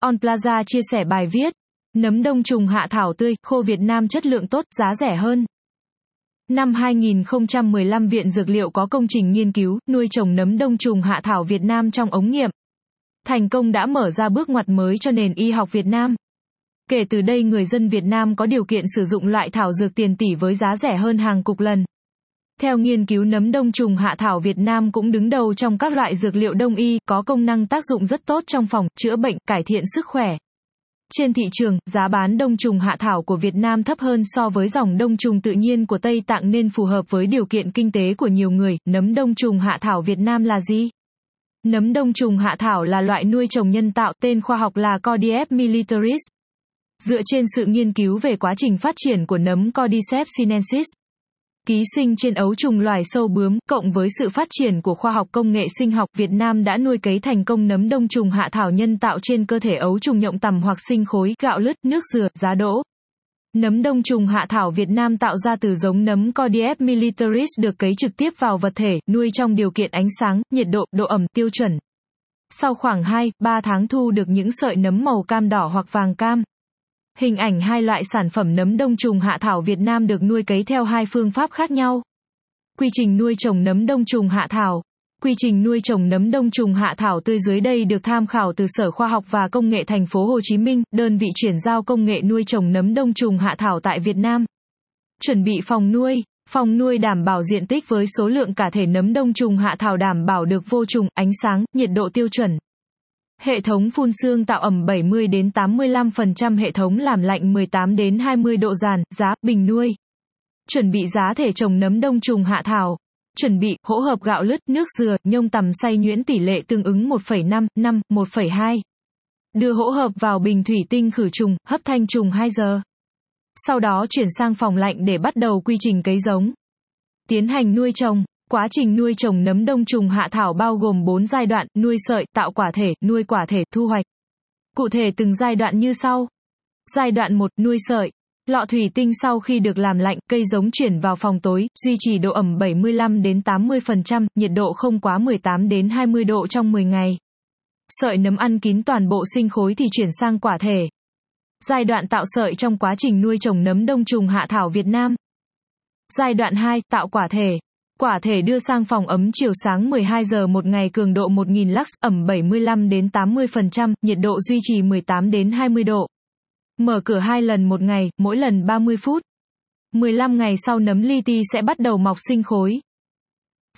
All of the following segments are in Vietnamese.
On Plaza chia sẻ bài viết. Nấm đông trùng hạ thảo tươi, khô Việt Nam chất lượng tốt, giá rẻ hơn. Năm 2015 Viện Dược liệu có công trình nghiên cứu, nuôi trồng nấm đông trùng hạ thảo Việt Nam trong ống nghiệm. Thành công đã mở ra bước ngoặt mới cho nền y học Việt Nam. Kể từ đây người dân Việt Nam có điều kiện sử dụng loại thảo dược tiền tỷ với giá rẻ hơn hàng cục lần. Theo nghiên cứu nấm đông trùng hạ thảo Việt Nam cũng đứng đầu trong các loại dược liệu đông y, có công năng tác dụng rất tốt trong phòng, chữa bệnh, cải thiện sức khỏe. Trên thị trường, giá bán đông trùng hạ thảo của Việt Nam thấp hơn so với dòng đông trùng tự nhiên của Tây Tạng nên phù hợp với điều kiện kinh tế của nhiều người. Nấm đông trùng hạ thảo Việt Nam là gì? Nấm đông trùng hạ thảo là loại nuôi trồng nhân tạo, tên khoa học là Cordyceps militaris. Dựa trên sự nghiên cứu về quá trình phát triển của nấm Cordyceps sinensis, ký sinh trên ấu trùng loài sâu bướm, cộng với sự phát triển của khoa học công nghệ sinh học, Việt Nam đã nuôi cấy thành công nấm đông trùng hạ thảo nhân tạo trên cơ thể ấu trùng nhộng tằm hoặc sinh khối, gạo lứt, nước dừa, giá đỗ. Nấm đông trùng hạ thảo Việt Nam tạo ra từ giống nấm Cordyceps militaris được cấy trực tiếp vào vật thể, nuôi trong điều kiện ánh sáng, nhiệt độ, độ ẩm tiêu chuẩn. Sau khoảng 2, 3 tháng thu được những sợi nấm màu cam đỏ hoặc vàng cam. Hình ảnh hai loại sản phẩm nấm đông trùng hạ thảo Việt Nam được nuôi cấy theo hai phương pháp khác nhau. Quy trình nuôi trồng nấm đông trùng hạ thảo. Quy trình nuôi trồng nấm đông trùng hạ thảo tươi dưới đây được tham khảo từ Sở Khoa học và Công nghệ thành phố Hồ Chí Minh, đơn vị chuyển giao công nghệ nuôi trồng nấm đông trùng hạ thảo tại Việt Nam. Chuẩn bị phòng nuôi. Phòng nuôi đảm bảo diện tích với số lượng cả thể nấm đông trùng hạ thảo đảm bảo được vô trùng, ánh sáng, nhiệt độ tiêu chuẩn. Hệ thống phun xương tạo ẩm 70 đến 85% hệ thống làm lạnh 18 đến 20 độ giàn, giá, bình nuôi. Chuẩn bị giá thể trồng nấm đông trùng hạ thảo. Chuẩn bị, hỗn hợp gạo lứt, nước dừa, nhông tằm xay nhuyễn tỷ lệ tương ứng 1,5, 5, 1,2. Đưa hỗn hợp vào bình thủy tinh khử trùng, hấp thanh trùng 2 giờ. Sau đó chuyển sang phòng lạnh để bắt đầu quy trình cấy giống. Tiến hành nuôi trồng. Quá trình nuôi trồng nấm đông trùng hạ thảo bao gồm 4 giai đoạn, nuôi sợi, tạo quả thể, nuôi quả thể, thu hoạch. Cụ thể từng giai đoạn như sau. Giai đoạn 1, nuôi sợi. Lọ thủy tinh sau khi được làm lạnh, cây giống chuyển vào phòng tối, duy trì độ ẩm 75 đến 80%, nhiệt độ không quá 18 đến 20 độ trong 10 ngày. Sợi nấm ăn kín toàn bộ sinh khối thì chuyển sang quả thể. Giai đoạn tạo sợi trong quá trình nuôi trồng nấm đông trùng hạ thảo Việt Nam. Giai đoạn 2, tạo quả thể. Quả thể đưa sang phòng ấm chiều sáng 12 giờ một ngày cường độ 1000 lux, ẩm 75 đến 80%, nhiệt độ duy trì 18 đến 20 độ. Mở cửa hai lần một ngày, mỗi lần 30 phút. 15 ngày sau nấm li ti sẽ bắt đầu mọc sinh khối.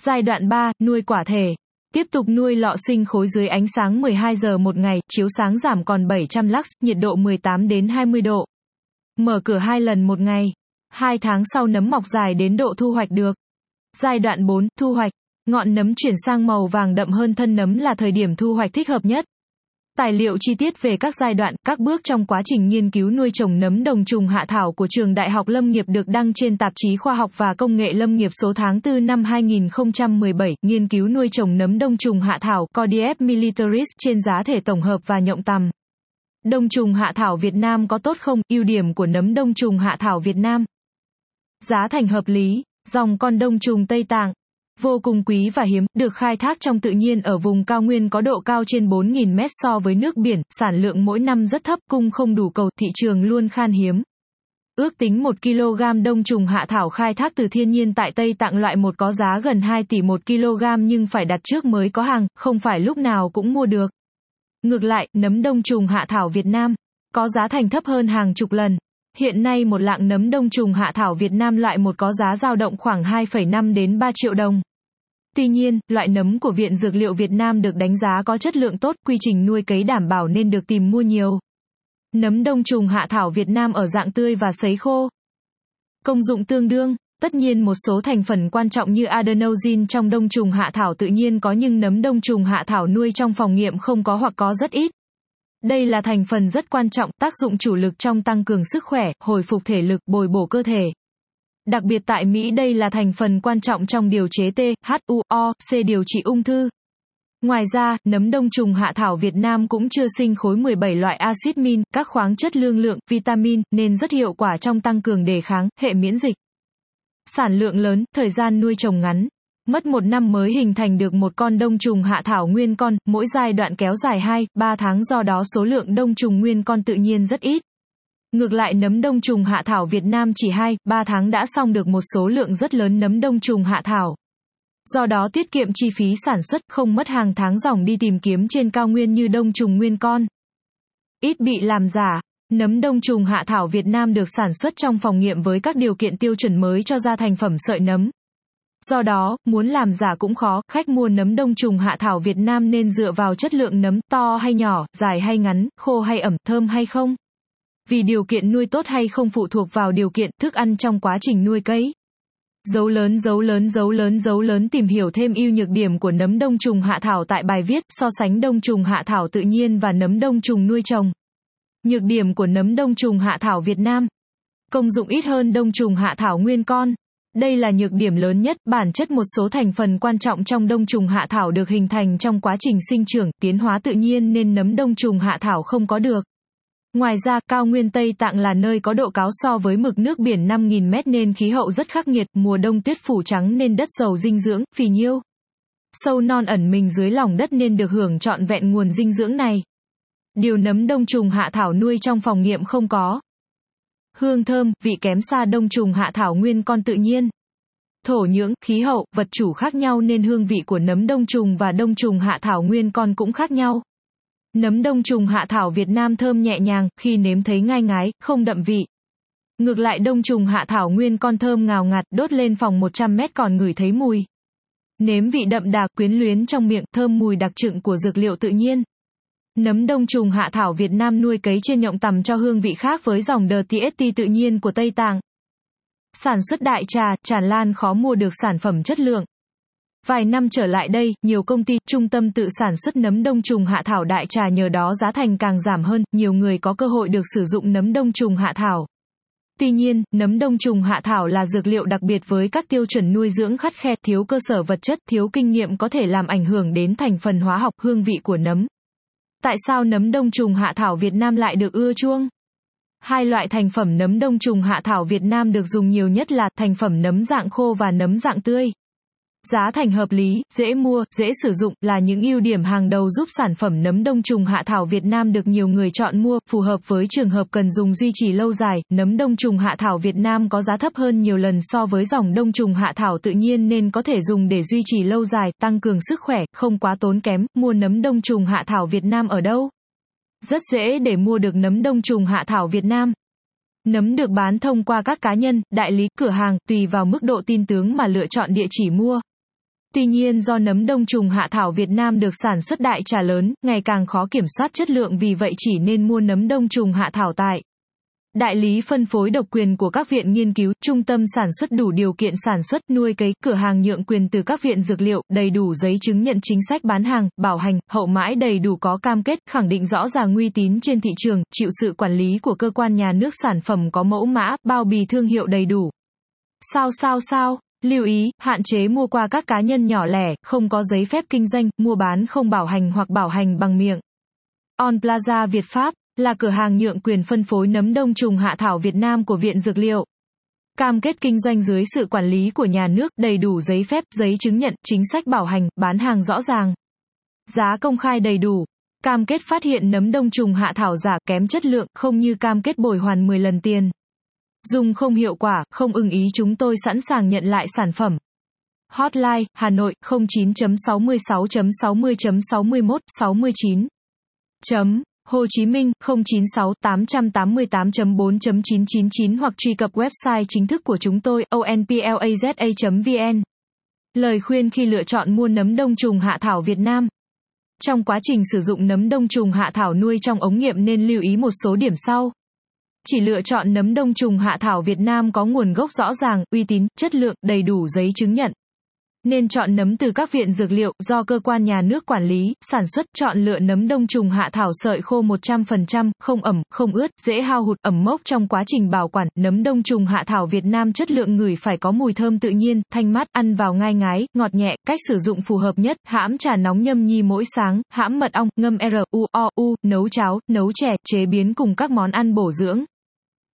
Giai đoạn 3, nuôi quả thể. Tiếp tục nuôi lọ sinh khối dưới ánh sáng 12 giờ một ngày, chiếu sáng giảm còn 700 lux, nhiệt độ 18 đến 20 độ. Mở cửa hai lần một ngày. Hai tháng sau nấm mọc dài đến độ thu hoạch được. Giai đoạn 4, thu hoạch. Ngọn nấm chuyển sang màu vàng đậm hơn thân nấm là thời điểm thu hoạch thích hợp nhất. Tài liệu chi tiết về các giai đoạn, các bước trong quá trình nghiên cứu nuôi trồng nấm đồng trùng hạ thảo của trường Đại học Lâm nghiệp được đăng trên tạp chí Khoa học và Công nghệ Lâm nghiệp số tháng 4 năm 2017, nghiên cứu nuôi trồng nấm đông trùng hạ thảo Cordyceps militaris trên giá thể tổng hợp và nhộng tằm. Đông trùng hạ thảo Việt Nam có tốt không? Ưu điểm của nấm đông trùng hạ thảo Việt Nam. Giá thành hợp lý, Dòng con đông trùng Tây Tạng vô cùng quý và hiếm, được khai thác trong tự nhiên ở vùng cao nguyên có độ cao trên 4.000 mét so với nước biển, sản lượng mỗi năm rất thấp, cung không đủ cầu, thị trường luôn khan hiếm. Ước tính 1 kg đông trùng hạ thảo khai thác từ thiên nhiên tại Tây Tạng loại một có giá gần 2 tỷ 1 kg nhưng phải đặt trước mới có hàng, không phải lúc nào cũng mua được. Ngược lại, nấm đông trùng hạ thảo Việt Nam có giá thành thấp hơn hàng chục lần. Hiện nay một lạng nấm đông trùng hạ thảo Việt Nam loại một có giá dao động khoảng 2,5 đến 3 triệu đồng. Tuy nhiên, loại nấm của Viện Dược liệu Việt Nam được đánh giá có chất lượng tốt, quy trình nuôi cấy đảm bảo nên được tìm mua nhiều. Nấm đông trùng hạ thảo Việt Nam ở dạng tươi và sấy khô. Công dụng tương đương, tất nhiên một số thành phần quan trọng như adenosine trong đông trùng hạ thảo tự nhiên có nhưng nấm đông trùng hạ thảo nuôi trong phòng nghiệm không có hoặc có rất ít. Đây là thành phần rất quan trọng, tác dụng chủ lực trong tăng cường sức khỏe, hồi phục thể lực, bồi bổ cơ thể. Đặc biệt tại Mỹ đây là thành phần quan trọng trong điều chế T, H, U, O, C điều trị ung thư. Ngoài ra, nấm đông trùng hạ thảo Việt Nam cũng chưa sinh khối 17 loại axit min, các khoáng chất lương lượng, vitamin, nên rất hiệu quả trong tăng cường đề kháng, hệ miễn dịch. Sản lượng lớn, thời gian nuôi trồng ngắn. Mất một năm mới hình thành được một con đông trùng hạ thảo nguyên con, mỗi giai đoạn kéo dài 2, 3 tháng do đó số lượng đông trùng nguyên con tự nhiên rất ít. Ngược lại nấm đông trùng hạ thảo Việt Nam chỉ 2, 3 tháng đã xong được một số lượng rất lớn nấm đông trùng hạ thảo. Do đó tiết kiệm chi phí sản xuất không mất hàng tháng dòng đi tìm kiếm trên cao nguyên như đông trùng nguyên con. Ít bị làm giả. Nấm đông trùng hạ thảo Việt Nam được sản xuất trong phòng nghiệm với các điều kiện tiêu chuẩn mới cho ra thành phẩm sợi nấm. Do đó, muốn làm giả cũng khó, khách mua nấm đông trùng hạ thảo Việt Nam nên dựa vào chất lượng nấm to hay nhỏ, dài hay ngắn, khô hay ẩm, thơm hay không. Vì điều kiện nuôi tốt hay không phụ thuộc vào điều kiện thức ăn trong quá trình nuôi cấy. Dấu lớn dấu lớn dấu lớn dấu lớn tìm hiểu thêm ưu nhược điểm của nấm đông trùng hạ thảo tại bài viết so sánh đông trùng hạ thảo tự nhiên và nấm đông trùng nuôi trồng. Nhược điểm của nấm đông trùng hạ thảo Việt Nam. Công dụng ít hơn đông trùng hạ thảo nguyên con. Đây là nhược điểm lớn nhất, bản chất một số thành phần quan trọng trong đông trùng hạ thảo được hình thành trong quá trình sinh trưởng, tiến hóa tự nhiên nên nấm đông trùng hạ thảo không có được. Ngoài ra, cao nguyên Tây Tạng là nơi có độ cáo so với mực nước biển 5.000 mét nên khí hậu rất khắc nghiệt, mùa đông tuyết phủ trắng nên đất giàu dinh dưỡng, phì nhiêu. Sâu non ẩn mình dưới lòng đất nên được hưởng trọn vẹn nguồn dinh dưỡng này. Điều nấm đông trùng hạ thảo nuôi trong phòng nghiệm không có. Hương thơm, vị kém xa đông trùng hạ thảo nguyên con tự nhiên. Thổ nhưỡng, khí hậu, vật chủ khác nhau nên hương vị của nấm đông trùng và đông trùng hạ thảo nguyên con cũng khác nhau. Nấm đông trùng hạ thảo Việt Nam thơm nhẹ nhàng, khi nếm thấy ngai ngái, không đậm vị. Ngược lại đông trùng hạ thảo nguyên con thơm ngào ngạt, đốt lên phòng 100 mét còn ngửi thấy mùi. Nếm vị đậm đà, quyến luyến trong miệng, thơm mùi đặc trưng của dược liệu tự nhiên. Nấm đông trùng hạ thảo Việt Nam nuôi cấy trên nhộng tầm cho hương vị khác với dòng đờ TST tự nhiên của Tây Tạng. Sản xuất đại trà, tràn lan khó mua được sản phẩm chất lượng. Vài năm trở lại đây, nhiều công ty, trung tâm tự sản xuất nấm đông trùng hạ thảo đại trà nhờ đó giá thành càng giảm hơn, nhiều người có cơ hội được sử dụng nấm đông trùng hạ thảo. Tuy nhiên, nấm đông trùng hạ thảo là dược liệu đặc biệt với các tiêu chuẩn nuôi dưỡng khắt khe, thiếu cơ sở vật chất, thiếu kinh nghiệm có thể làm ảnh hưởng đến thành phần hóa học, hương vị của nấm. Tại sao nấm đông trùng hạ thảo Việt Nam lại được ưa chuông? Hai loại thành phẩm nấm đông trùng hạ thảo Việt Nam được dùng nhiều nhất là thành phẩm nấm dạng khô và nấm dạng tươi. Giá thành hợp lý, dễ mua, dễ sử dụng là những ưu điểm hàng đầu giúp sản phẩm nấm đông trùng hạ thảo Việt Nam được nhiều người chọn mua, phù hợp với trường hợp cần dùng duy trì lâu dài. Nấm đông trùng hạ thảo Việt Nam có giá thấp hơn nhiều lần so với dòng đông trùng hạ thảo tự nhiên nên có thể dùng để duy trì lâu dài, tăng cường sức khỏe, không quá tốn kém. Mua nấm đông trùng hạ thảo Việt Nam ở đâu? Rất dễ để mua được nấm đông trùng hạ thảo Việt Nam. Nấm được bán thông qua các cá nhân, đại lý, cửa hàng, tùy vào mức độ tin tướng mà lựa chọn địa chỉ mua. Tuy nhiên do nấm đông trùng hạ thảo Việt Nam được sản xuất đại trà lớn, ngày càng khó kiểm soát chất lượng vì vậy chỉ nên mua nấm đông trùng hạ thảo tại Đại lý phân phối độc quyền của các viện nghiên cứu, trung tâm sản xuất đủ điều kiện sản xuất, nuôi cấy, cửa hàng nhượng quyền từ các viện dược liệu, đầy đủ giấy chứng nhận chính sách bán hàng, bảo hành, hậu mãi đầy đủ có cam kết, khẳng định rõ ràng uy tín trên thị trường, chịu sự quản lý của cơ quan nhà nước sản phẩm có mẫu mã, bao bì thương hiệu đầy đủ. Sao sao sao? Lưu ý, hạn chế mua qua các cá nhân nhỏ lẻ, không có giấy phép kinh doanh, mua bán không bảo hành hoặc bảo hành bằng miệng. On Plaza Việt Pháp là cửa hàng nhượng quyền phân phối nấm đông trùng hạ thảo Việt Nam của Viện Dược liệu. Cam kết kinh doanh dưới sự quản lý của nhà nước, đầy đủ giấy phép, giấy chứng nhận, chính sách bảo hành, bán hàng rõ ràng. Giá công khai đầy đủ. Cam kết phát hiện nấm đông trùng hạ thảo giả kém chất lượng, không như cam kết bồi hoàn 10 lần tiền. Dùng không hiệu quả, không ưng ý chúng tôi sẵn sàng nhận lại sản phẩm. Hotline, Hà Nội, 09.66.60.61, 69. Chấm. Hồ Chí Minh 096 888 4.999 hoặc truy cập website chính thức của chúng tôi onplaza.vn. Lời khuyên khi lựa chọn mua nấm đông trùng hạ thảo Việt Nam. Trong quá trình sử dụng nấm đông trùng hạ thảo nuôi trong ống nghiệm nên lưu ý một số điểm sau. Chỉ lựa chọn nấm đông trùng hạ thảo Việt Nam có nguồn gốc rõ ràng, uy tín, chất lượng, đầy đủ giấy chứng nhận. Nên chọn nấm từ các viện dược liệu do cơ quan nhà nước quản lý, sản xuất, chọn lựa nấm đông trùng hạ thảo sợi khô 100%, không ẩm, không ướt, dễ hao hụt, ẩm mốc trong quá trình bảo quản. Nấm đông trùng hạ thảo Việt Nam chất lượng người phải có mùi thơm tự nhiên, thanh mát, ăn vào ngai ngái, ngọt nhẹ, cách sử dụng phù hợp nhất, hãm trà nóng nhâm nhi mỗi sáng, hãm mật ong, ngâm R, U, O, U, nấu cháo, nấu chè, chế biến cùng các món ăn bổ dưỡng.